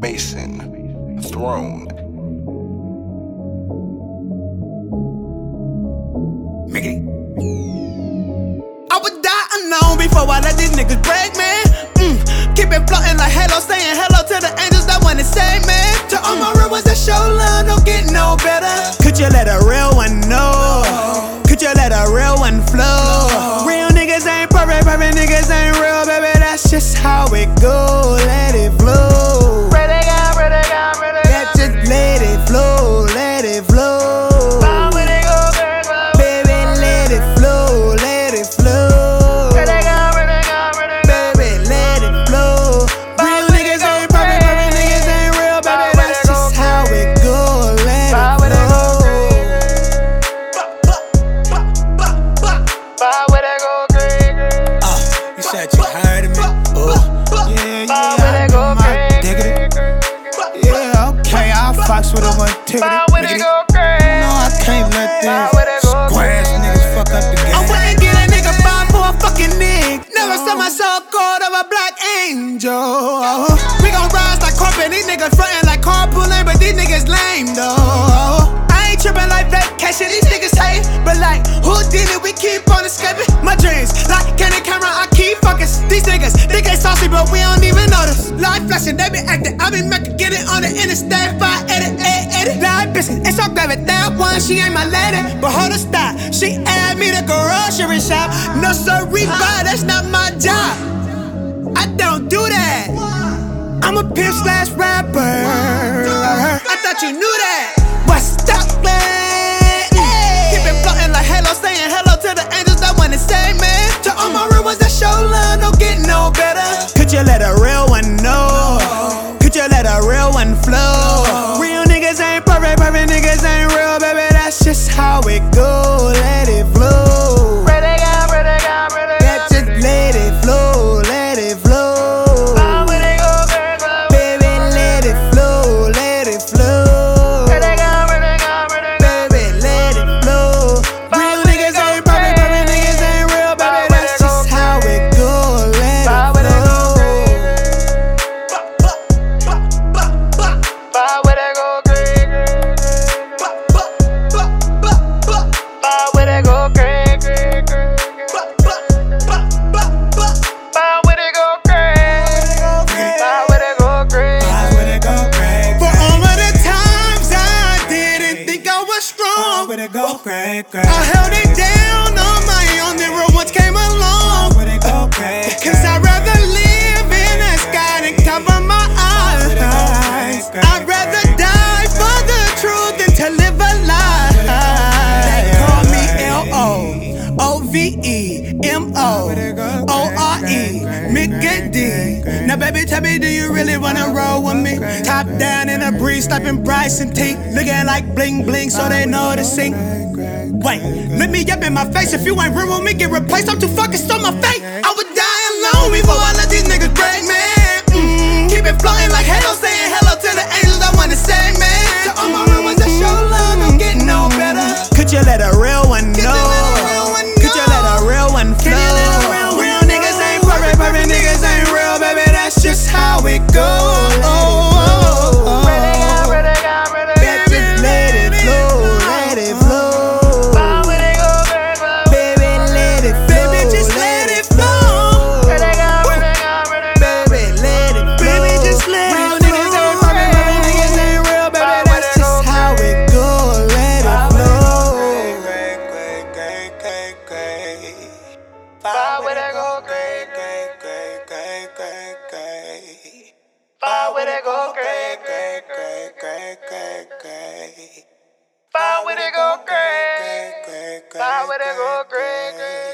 Basin, Throne. Mickey. I would die unknown before I let these niggas break me. Mm. Keep it floating like Halo, saying hello to the angels that wanna save me. To all my real ones that show love, don't get no better. Could you let a real one know? Could you let a real one flow? Real niggas ain't perfect, perfect niggas ain't real, baby. That's just how it go. activity. Why would it go crazy? No, I can't let this squash niggas fuck up the game. I wouldn't get a nigga five for a fucking nigga. Never saw my soul called of a black angel. We gon' rise like carpet. these niggas frontin' like carpooling, but these niggas lame though. I ain't trippin' like that. Catching these niggas hate, but like, who did it? We keep on escaping my dreams. Like, can the camera, I keep fuckin' these niggas. They get saucy, but we don't even notice. Life flashing, they be acting. I be making get it on the interstate 588. It's all good with that one. She ain't my lady, but hold a stop. She add me to go grocery shop. No, sorry, but that's not my job. I don't do that. I'm a pimp slash rapper. I thought you knew that. What's up, man? I held it down on my own, then real ones came along. Cause I'd rather live in the sky than cover my eyes. I'd rather die for the truth than to live a lie. They call me L O O V E M O O R E Mickey D. Now, baby, tell me, do you really wanna roll with me? Top down in a breeze, slapping Bryson T. Looking like bling bling, so they know to sing. Wait, let me up in my face. If you ain't real with me, get replaced. I'm too fucking so my fate. I would die alone before I let these niggas break me. Mm, keep it floating like Halo, Far where they go gray, gray, gray, gray, gray, gray. Far where they go gray, gray, gray, gray, gray, gray. Far where they go gray, gray, gray, gray. Far where they go gray, gray.